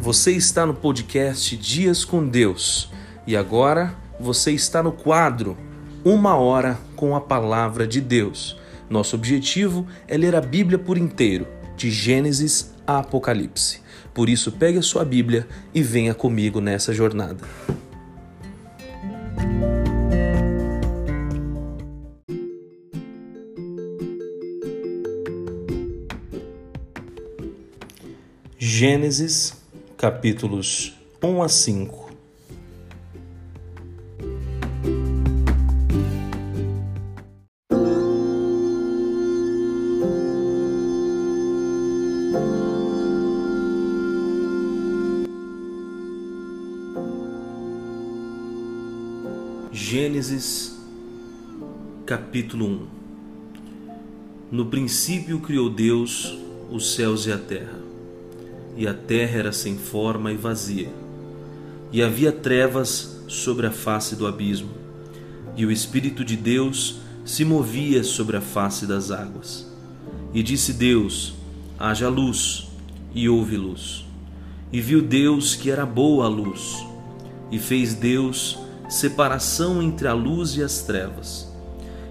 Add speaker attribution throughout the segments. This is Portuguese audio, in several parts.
Speaker 1: Você está no podcast Dias com Deus e agora você está no quadro Uma Hora com a Palavra de Deus. Nosso objetivo é ler a Bíblia por inteiro, de Gênesis a Apocalipse. Por isso, pegue a sua Bíblia e venha comigo nessa jornada. Gênesis, capítulos 1 a 5. Gênesis, capítulo 1 No princípio criou Deus os céus e a terra e a terra era sem forma e vazia, e havia trevas sobre a face do abismo, e o Espírito de Deus se movia sobre a face das águas. E disse Deus: haja luz, e houve luz. E viu Deus que era boa a luz, e fez Deus separação entre a luz e as trevas.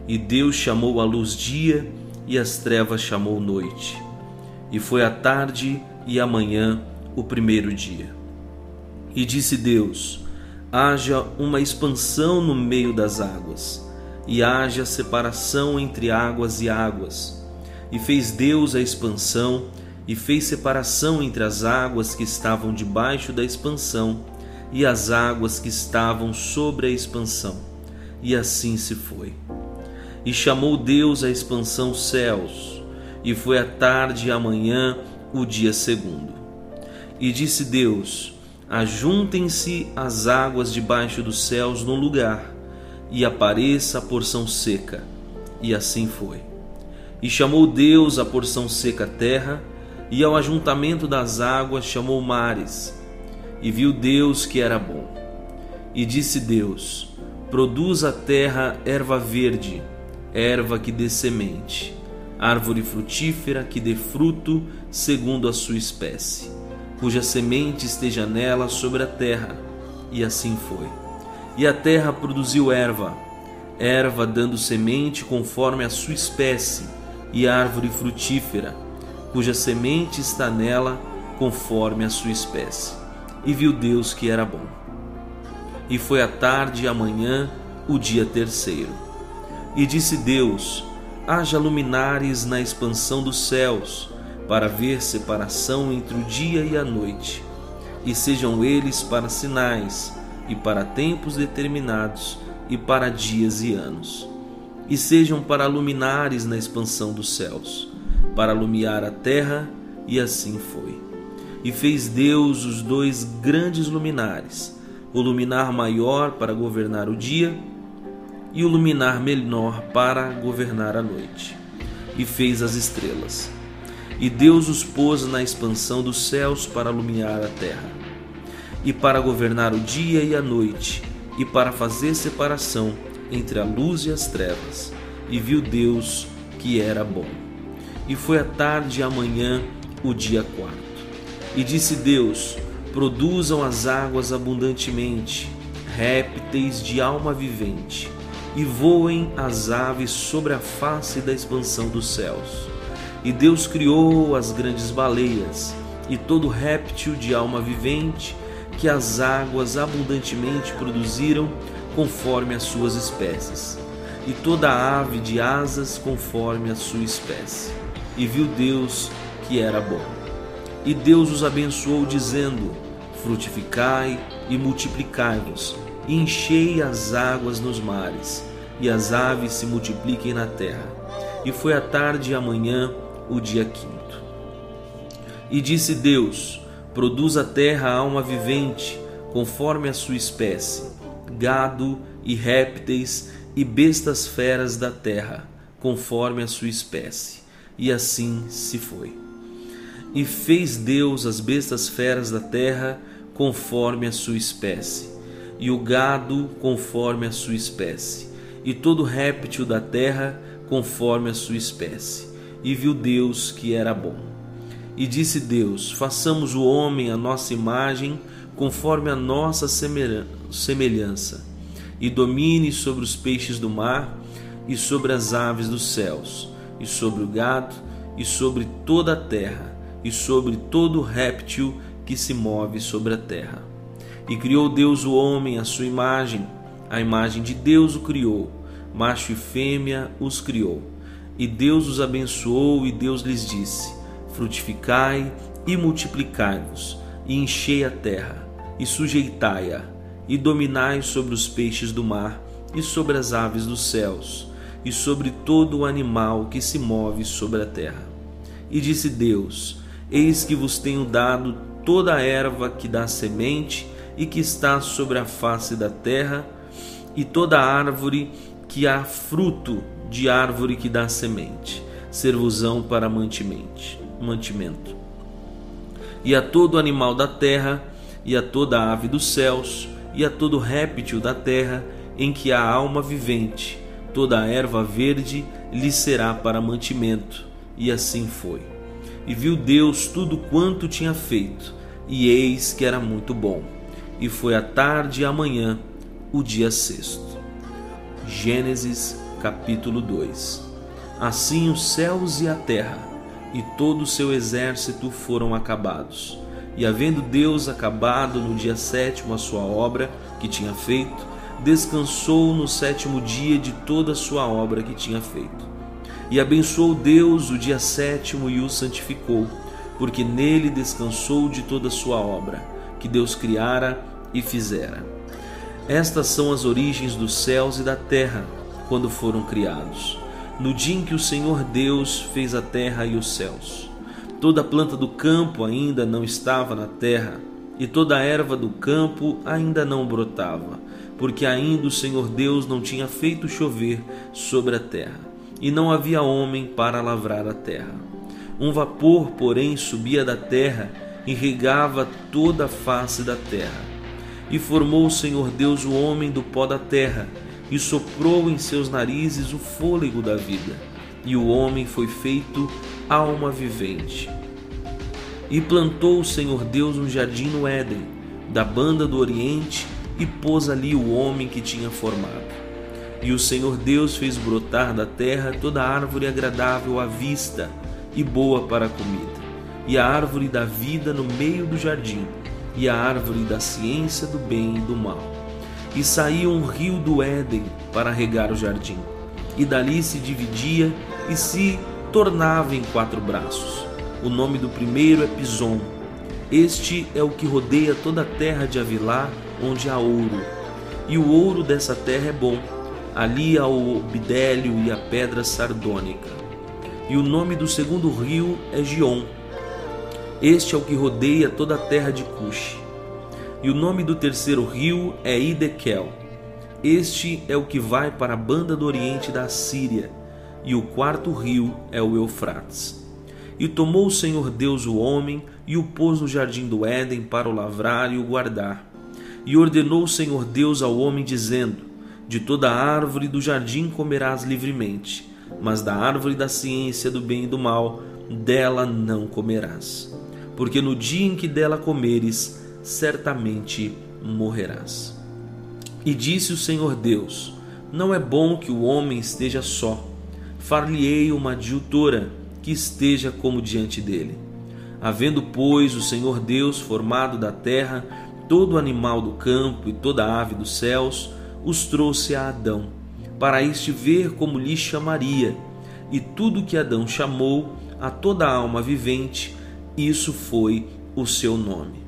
Speaker 1: E Deus chamou a luz dia, e as trevas chamou noite. E foi a tarde e amanhã o primeiro dia. E disse Deus: haja uma expansão no meio das águas, e haja separação entre águas e águas. E fez Deus a expansão, e fez separação entre as águas que estavam debaixo da expansão e as águas que estavam sobre a expansão. E assim se foi. E chamou Deus a expansão céus, e foi a tarde e a manhã o dia segundo. E disse Deus: Ajuntem-se as águas debaixo dos céus num lugar, e apareça a porção seca. E assim foi. E chamou Deus a porção seca terra, e ao ajuntamento das águas chamou mares. E viu Deus que era bom. E disse Deus: Produz a terra erva verde, erva que dê semente árvore frutífera que dê fruto segundo a sua espécie, cuja semente esteja nela sobre a terra. E assim foi. E a terra produziu erva, erva dando semente conforme a sua espécie, e árvore frutífera, cuja semente está nela conforme a sua espécie. E viu Deus que era bom. E foi a tarde e a manhã o dia terceiro. E disse Deus: haja luminares na expansão dos céus, para ver separação entre o dia e a noite, e sejam eles para sinais, e para tempos determinados, e para dias e anos. E sejam para luminares na expansão dos céus, para alumiar a terra, e assim foi. E fez Deus os dois grandes luminares, o luminar maior para governar o dia, e o luminar menor para governar a noite. E fez as estrelas. E Deus os pôs na expansão dos céus para iluminar a terra, e para governar o dia e a noite, e para fazer separação entre a luz e as trevas. E viu Deus que era bom. E foi a tarde e a manhã o dia quarto. E disse Deus: Produzam as águas abundantemente, répteis de alma vivente e voem as aves sobre a face da expansão dos céus. E Deus criou as grandes baleias e todo réptil de alma vivente que as águas abundantemente produziram conforme as suas espécies, e toda ave de asas conforme a sua espécie. E viu Deus que era bom. E Deus os abençoou, dizendo: Frutificai e multiplicai-vos enchei as águas nos mares, e as aves se multipliquem na terra. E foi a tarde e a manhã o dia quinto. E disse Deus: Produz a terra alma vivente, conforme a sua espécie, gado e répteis e bestas feras da terra, conforme a sua espécie. E assim se foi. E fez Deus as bestas feras da terra, conforme a sua espécie e o gado conforme a sua espécie, e todo réptil da terra conforme a sua espécie. E viu Deus que era bom. E disse Deus: Façamos o homem a nossa imagem, conforme a nossa semelhança, e domine sobre os peixes do mar, e sobre as aves dos céus, e sobre o gado, e sobre toda a terra, e sobre todo réptil que se move sobre a terra. E criou Deus o homem à sua imagem, a imagem de Deus o criou, macho e fêmea os criou. E Deus os abençoou, e Deus lhes disse: frutificai e multiplicai-vos, e enchei a terra, e sujeitai-a, e dominai sobre os peixes do mar, e sobre as aves dos céus, e sobre todo o animal que se move sobre a terra. E disse Deus: Eis que vos tenho dado toda a erva que dá semente e que está sobre a face da terra, e toda árvore que há fruto de árvore que dá semente, servosão para mantimento mantimento. E a todo animal da terra, e a toda ave dos céus, e a todo réptil da terra, em que há alma vivente, toda a erva verde lhe será para mantimento. E assim foi. E viu Deus tudo quanto tinha feito, e eis que era muito bom. E foi a tarde e a manhã, o dia sexto. Gênesis capítulo 2 Assim os céus e a terra e todo o seu exército foram acabados. E havendo Deus acabado no dia sétimo a sua obra que tinha feito, descansou no sétimo dia de toda a sua obra que tinha feito. E abençoou Deus o dia sétimo e o santificou, porque nele descansou de toda a sua obra, que Deus criara e fizera. Estas são as origens dos céus e da terra, quando foram criados no dia em que o Senhor Deus fez a terra e os céus. Toda planta do campo ainda não estava na terra, e toda a erva do campo ainda não brotava, porque ainda o Senhor Deus não tinha feito chover sobre a terra, e não havia homem para lavrar a terra. Um vapor, porém, subia da terra e regava toda a face da terra. E formou o Senhor Deus o homem do pó da terra, e soprou em seus narizes o fôlego da vida, e o homem foi feito alma vivente. E plantou o Senhor Deus um jardim no Éden, da banda do Oriente, e pôs ali o homem que tinha formado. E o Senhor Deus fez brotar da terra toda árvore agradável à vista e boa para a comida, e a árvore da vida no meio do jardim, e a árvore da ciência do bem e do mal e saía um rio do Éden para regar o jardim, e dali se dividia e se tornava em quatro braços. O nome do primeiro é Pison. Este é o que rodeia toda a terra de Avilá, onde há ouro. E o ouro dessa terra é bom. Ali há o bidélio e a pedra sardônica. E o nome do segundo rio é Gion. Este é o que rodeia toda a terra de Cuxi e o nome do terceiro rio é Idekel. Este é o que vai para a banda do oriente da Síria, e o quarto rio é o Eufrates. E tomou o Senhor Deus o homem e o pôs no jardim do Éden para o lavrar e o guardar. E ordenou o Senhor Deus ao homem, dizendo: De toda árvore do jardim comerás livremente, mas da árvore da ciência do bem e do mal, dela não comerás. Porque no dia em que dela comeres, certamente morrerás. E disse o Senhor Deus: Não é bom que o homem esteja só. Far-lhe-ei uma adjutora que esteja como diante dele. Havendo, pois, o Senhor Deus formado da terra todo animal do campo e toda ave dos céus, os trouxe a Adão, para este ver como lhe chamaria. E tudo que Adão chamou a toda alma vivente, isso foi o seu nome.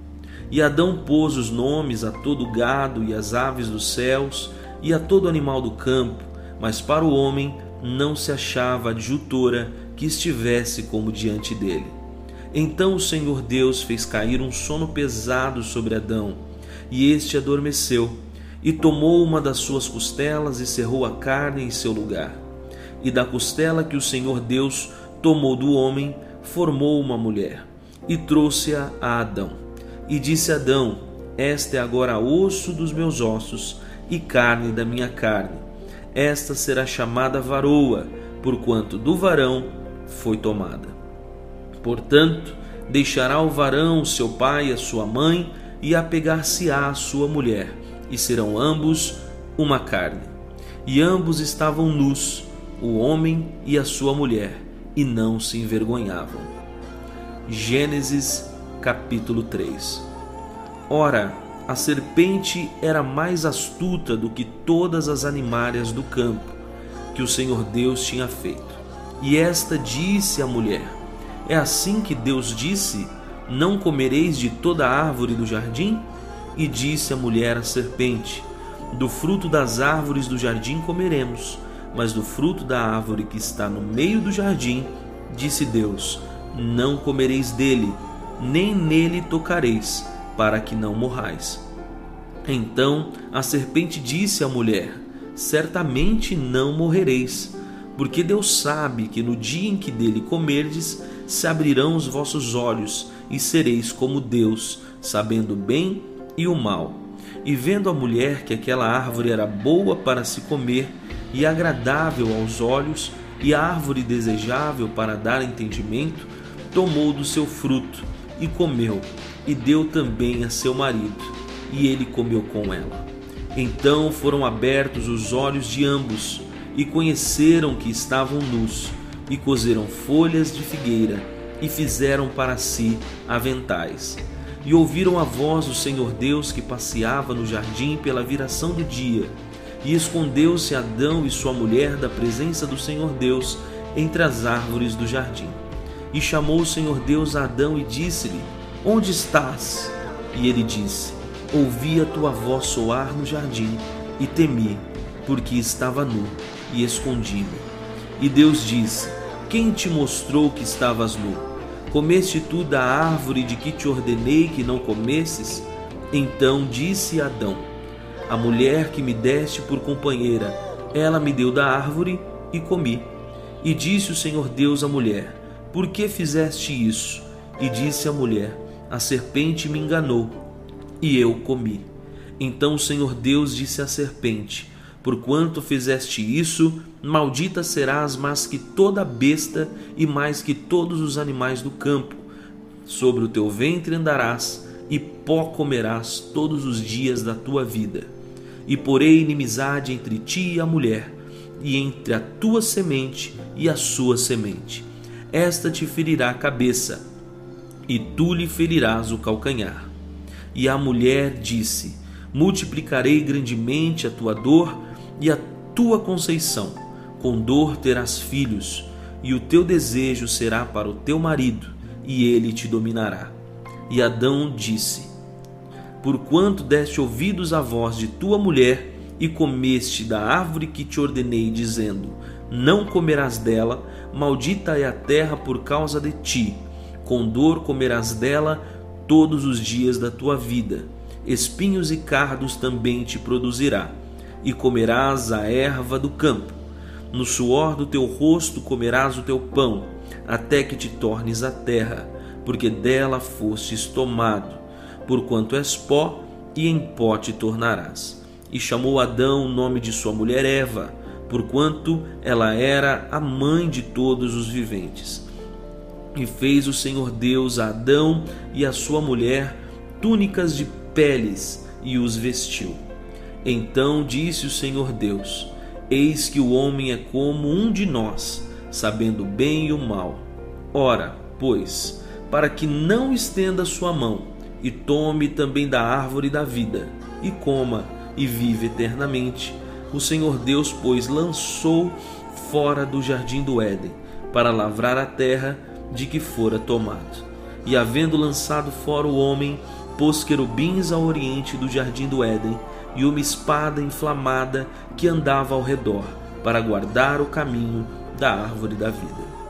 Speaker 1: E Adão pôs os nomes a todo gado e às aves dos céus e a todo animal do campo, mas para o homem não se achava adjutora que estivesse como diante dele. Então o Senhor Deus fez cair um sono pesado sobre Adão, e este adormeceu, e tomou uma das suas costelas e cerrou a carne em seu lugar. E da costela que o Senhor Deus tomou do homem, formou uma mulher, e trouxe-a a Adão. E disse Adão: Esta é agora osso dos meus ossos e carne da minha carne. Esta será chamada varoa, porquanto do varão foi tomada. Portanto, Deixará o varão seu pai e a sua mãe, e apegar-se-á à sua mulher, e serão ambos uma carne. E ambos estavam nus, o homem e a sua mulher, e não se envergonhavam. Gênesis capítulo 3 Ora, a serpente era mais astuta do que todas as animárias do campo que o Senhor Deus tinha feito. E esta disse à mulher: É assim que Deus disse: Não comereis de toda árvore do jardim? E disse a mulher à serpente: Do fruto das árvores do jardim comeremos, mas do fruto da árvore que está no meio do jardim, disse Deus: Não comereis dele, nem nele tocareis, para que não morrais. Então a serpente disse à mulher: Certamente não morrereis, porque Deus sabe que no dia em que dele comerdes, se abrirão os vossos olhos e sereis como Deus, sabendo o bem e o mal. E vendo a mulher que aquela árvore era boa para se comer e agradável aos olhos, e árvore desejável para dar entendimento, tomou do seu fruto e comeu, e deu também a seu marido, e ele comeu com ela. Então foram abertos os olhos de ambos, e conheceram que estavam nus, e cozeram folhas de figueira, e fizeram para si aventais. E ouviram a voz do Senhor Deus que passeava no jardim pela viração do dia. E escondeu-se Adão e sua mulher da presença do Senhor Deus entre as árvores do jardim. E chamou o Senhor Deus a Adão e disse-lhe: Onde estás? E ele disse: Ouvi a tua voz soar no jardim e temi, porque estava nu e escondi-me. E Deus disse: Quem te mostrou que estavas nu? Comeste tu da árvore de que te ordenei que não comesses? Então disse Adão: a mulher que me deste por companheira, ela me deu da árvore e comi. E disse o Senhor Deus à mulher: Por que fizeste isso? E disse a mulher: A serpente me enganou, e eu comi. Então o Senhor Deus disse à serpente: Porquanto fizeste isso, maldita serás mais que toda besta e mais que todos os animais do campo. Sobre o teu ventre andarás, e pó comerás todos os dias da tua vida e porei inimizade entre ti e a mulher, e entre a tua semente e a sua semente. Esta te ferirá a cabeça, e tu lhe ferirás o calcanhar. E a mulher disse: Multiplicarei grandemente a tua dor e a tua conceição. Com dor terás filhos, e o teu desejo será para o teu marido, e ele te dominará. E Adão disse: porquanto deste ouvidos à voz de tua mulher e comeste da árvore que te ordenei, dizendo: Não comerás dela, maldita é a terra por causa de ti. Com dor comerás dela todos os dias da tua vida. Espinhos e cardos também te produzirá, e comerás a erva do campo. No suor do teu rosto comerás o teu pão, até que te tornes a terra, porque dela fostes tomado porquanto és pó, e em pó te tornarás. E chamou Adão o nome de sua mulher Eva, porquanto ela era a mãe de todos os viventes. E fez o Senhor Deus a Adão e a sua mulher túnicas de peles e os vestiu. Então disse o Senhor Deus: Eis que o homem é como um de nós, sabendo o bem e o mal. Ora, pois, para que não estenda sua mão e tome também da árvore da vida, e coma, e vive eternamente. O Senhor Deus, pois, lançou fora do jardim do Éden, para lavrar a terra de que fora tomado. E havendo lançado fora o homem, pôs querubins ao oriente do jardim do Éden, e uma espada inflamada que andava ao redor, para guardar o caminho da árvore da vida.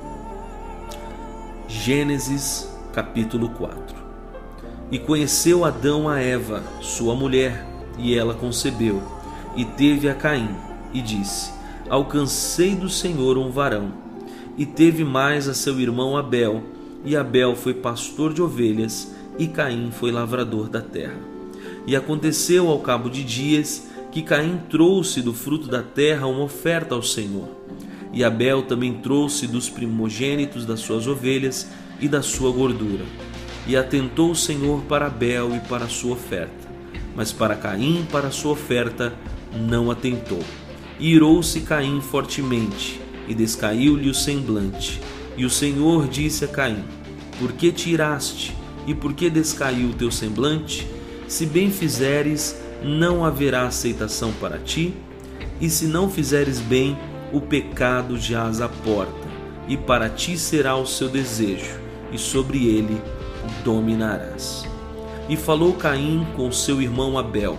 Speaker 1: Gênesis capítulo 4 e conheceu Adão a Eva, sua mulher, e ela concebeu, e teve a Caim, e disse: Alcancei do Senhor um varão. E teve mais a seu irmão Abel, e Abel foi pastor de ovelhas, e Caim foi lavrador da terra. E aconteceu ao cabo de dias que Caim trouxe do fruto da terra uma oferta ao Senhor. E Abel também trouxe dos primogênitos das suas ovelhas e da sua gordura. E atentou o Senhor para Abel e para a sua oferta, mas para Caim, para a sua oferta, não atentou. Irou-se Caim fortemente, e descaiu-lhe o semblante. E o Senhor disse a Caim: Por que te iraste, e por que descaiu o teu semblante? Se bem fizeres, não haverá aceitação para ti, e se não fizeres bem, o pecado jaz à porta, e para ti será o seu desejo, e sobre ele dominarás. E falou Caim com seu irmão Abel.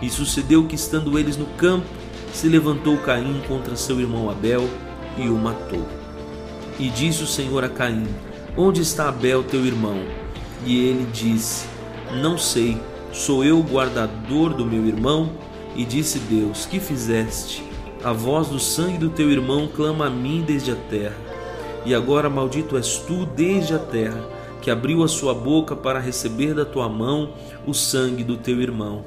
Speaker 1: E sucedeu que, estando eles no campo, se levantou Caim contra seu irmão Abel e o matou. E disse o Senhor a Caim: Onde está Abel, teu irmão? E ele disse: Não sei, sou eu o guardador do meu irmão? E disse Deus: Que fizeste? A voz do sangue do teu irmão clama a mim desde a terra. E agora maldito és tu desde a terra que abriu a sua boca para receber da tua mão o sangue do teu irmão.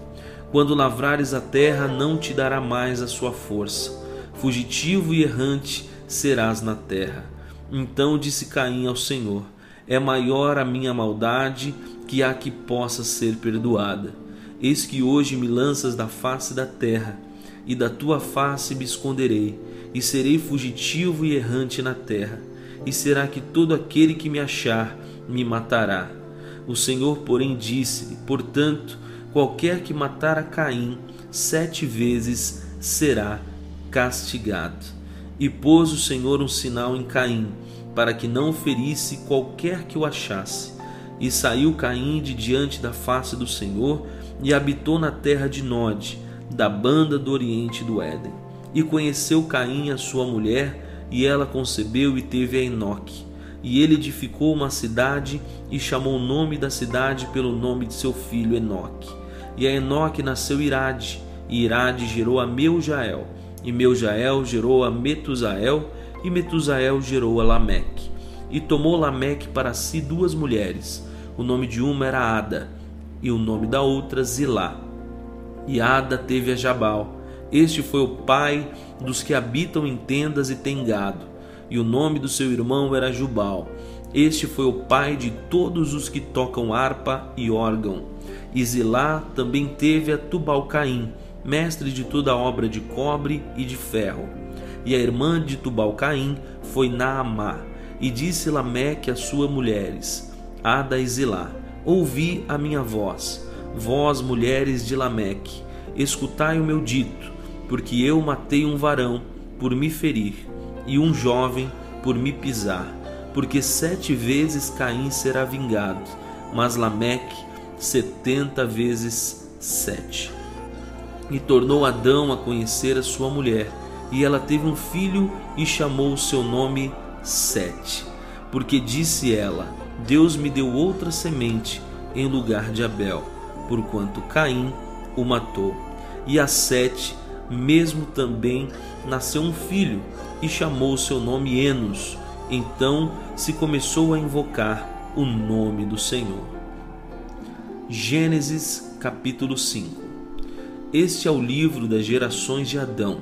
Speaker 1: Quando lavrares a terra, não te dará mais a sua força. Fugitivo e errante serás na terra. Então disse Caim ao Senhor: É maior a minha maldade que a que possa ser perdoada. Eis que hoje me lanças da face da terra, e da tua face me esconderei, e serei fugitivo e errante na terra. E será que todo aquele que me achar me matará. O Senhor, porém, disse-lhe: Portanto, qualquer que matar a Caim sete vezes será castigado. E pôs o Senhor um sinal em Caim, para que não ferisse qualquer que o achasse. E saiu Caim de diante da face do Senhor e habitou na terra de Nod, da banda do oriente do Éden. E conheceu Caim a sua mulher, e ela concebeu e teve a Enoque. E ele edificou uma cidade e chamou o nome da cidade pelo nome de seu filho Enoque. E a Enoque nasceu Irade, e Irade gerou a Meujael, e Meujael gerou a Metusael, e Metusael gerou a Lameque. E tomou Lameque para si duas mulheres. O nome de uma era Ada, e o nome da outra Zilá. E Ada teve a Jabal. Este foi o pai dos que habitam em tendas e têm gado e o nome do seu irmão era Jubal. Este foi o pai de todos os que tocam harpa e órgão. E Zilá também teve a Tubalcaim, mestre de toda obra de cobre e de ferro. E a irmã de Tubalcaim foi Naamá. E disse Lameque às suas mulheres, Ada e Zilá, ouvi a minha voz, vós mulheres de Lameque, escutai o meu dito, porque eu matei um varão por me ferir e um jovem por me pisar, porque sete vezes Caim será vingado, mas Lameque setenta vezes sete. E tornou Adão a conhecer a sua mulher, e ela teve um filho e chamou o seu nome Sete, porque disse ela: Deus me deu outra semente em lugar de Abel, porquanto Caim o matou. E a Sete mesmo também nasceu um filho e chamou seu nome Enos. Então se começou a invocar o nome do Senhor. Gênesis capítulo 5 Este é o livro das gerações de Adão.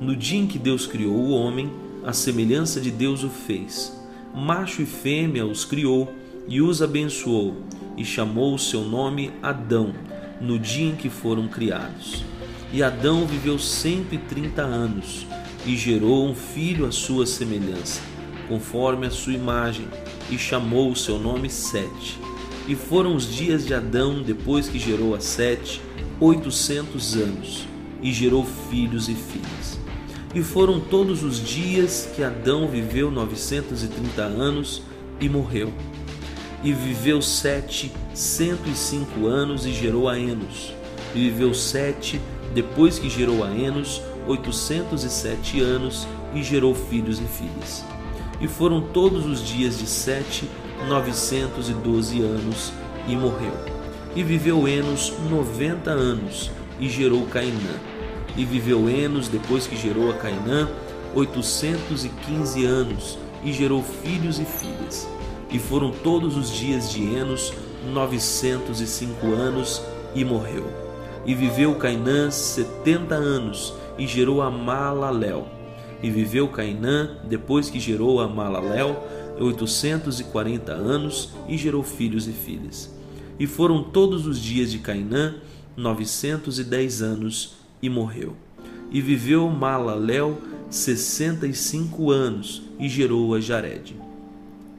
Speaker 1: No dia em que Deus criou o homem, a semelhança de Deus o fez. Macho e fêmea os criou e os abençoou, e chamou o seu nome Adão, no dia em que foram criados. E Adão viveu cento e trinta anos e gerou um filho à sua semelhança, conforme a sua imagem, e chamou o seu nome Sete. E foram os dias de Adão, depois que gerou a Sete, oitocentos anos, e gerou filhos e filhas. E foram todos os dias que Adão viveu novecentos e trinta anos e morreu. E viveu Sete cento e cinco anos e gerou a Enos. E viveu Sete depois que gerou a Enos 807 anos e gerou filhos e filhas. E foram todos os dias de Sete 912 anos e morreu. E viveu Enos 90 anos e gerou Cainã. E viveu Enos depois que gerou a Cainã 815 anos e gerou filhos e filhas. E foram todos os dias de Enos 905 anos e morreu. E viveu Cainã setenta anos e gerou a Malaléu e viveu Cainã, depois que gerou a Malalel, 840 anos, e gerou filhos e filhas. E foram todos os dias de Cainã, 910 anos, e morreu. E viveu e 65 anos, e gerou a Jared.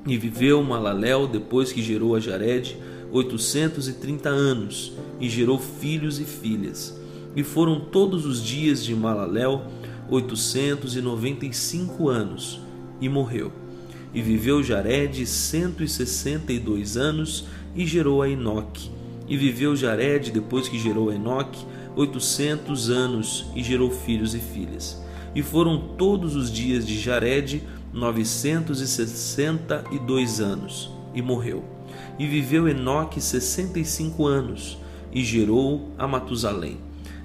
Speaker 1: E viveu Malalel, depois que gerou a Jared, 830 anos, e gerou filhos e filhas. E foram todos os dias de Malalel 895 anos e morreu. E viveu Jared 162 anos e gerou a Enoque. E viveu Jared depois que gerou a Enoque 800 anos e gerou filhos e filhas. E foram todos os dias de Jared 962 anos e morreu. E viveu Enoque 65 anos e gerou a Matusalém.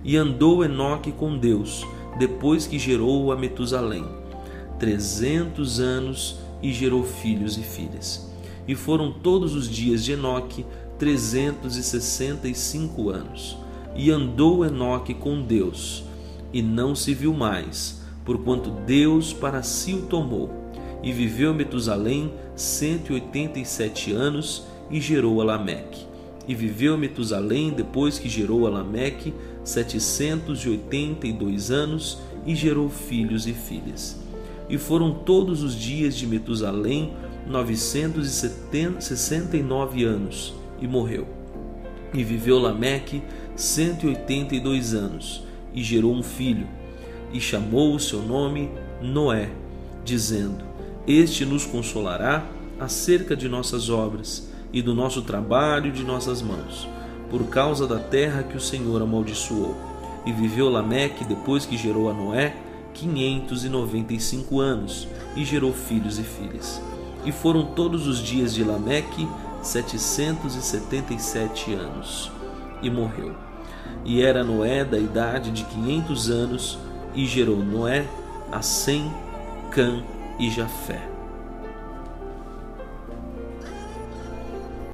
Speaker 1: E andou Enoque com Deus depois que gerou a Metusalém, trezentos anos e gerou filhos e filhas. E foram todos os dias de Enoque trezentos e sessenta e cinco anos. E andou Enoque com Deus, e não se viu mais, porquanto Deus para si o tomou. E viveu Metusalém cento e oitenta e sete anos, e gerou a Lameque. E viveu Metusalém depois que gerou a Lameque setecentos e oitenta e dois anos, e gerou filhos e filhas. E foram todos os dias de Metusalém novecentos e sessenta e nove anos, e morreu. E viveu Lameque cento e oitenta e dois anos, e gerou um filho, e chamou o seu nome Noé, dizendo: Este nos consolará acerca de nossas obras e do nosso trabalho de nossas mãos, por causa da terra que o Senhor amaldiçoou. E viveu Lameque depois que gerou a Noé quinhentos e noventa e cinco anos, e gerou filhos e filhas. E foram todos os dias de Lameque setecentos e setenta e sete anos, e morreu. E era Noé da idade de quinhentos anos, e gerou Noé a Sem, Cã e Jafé.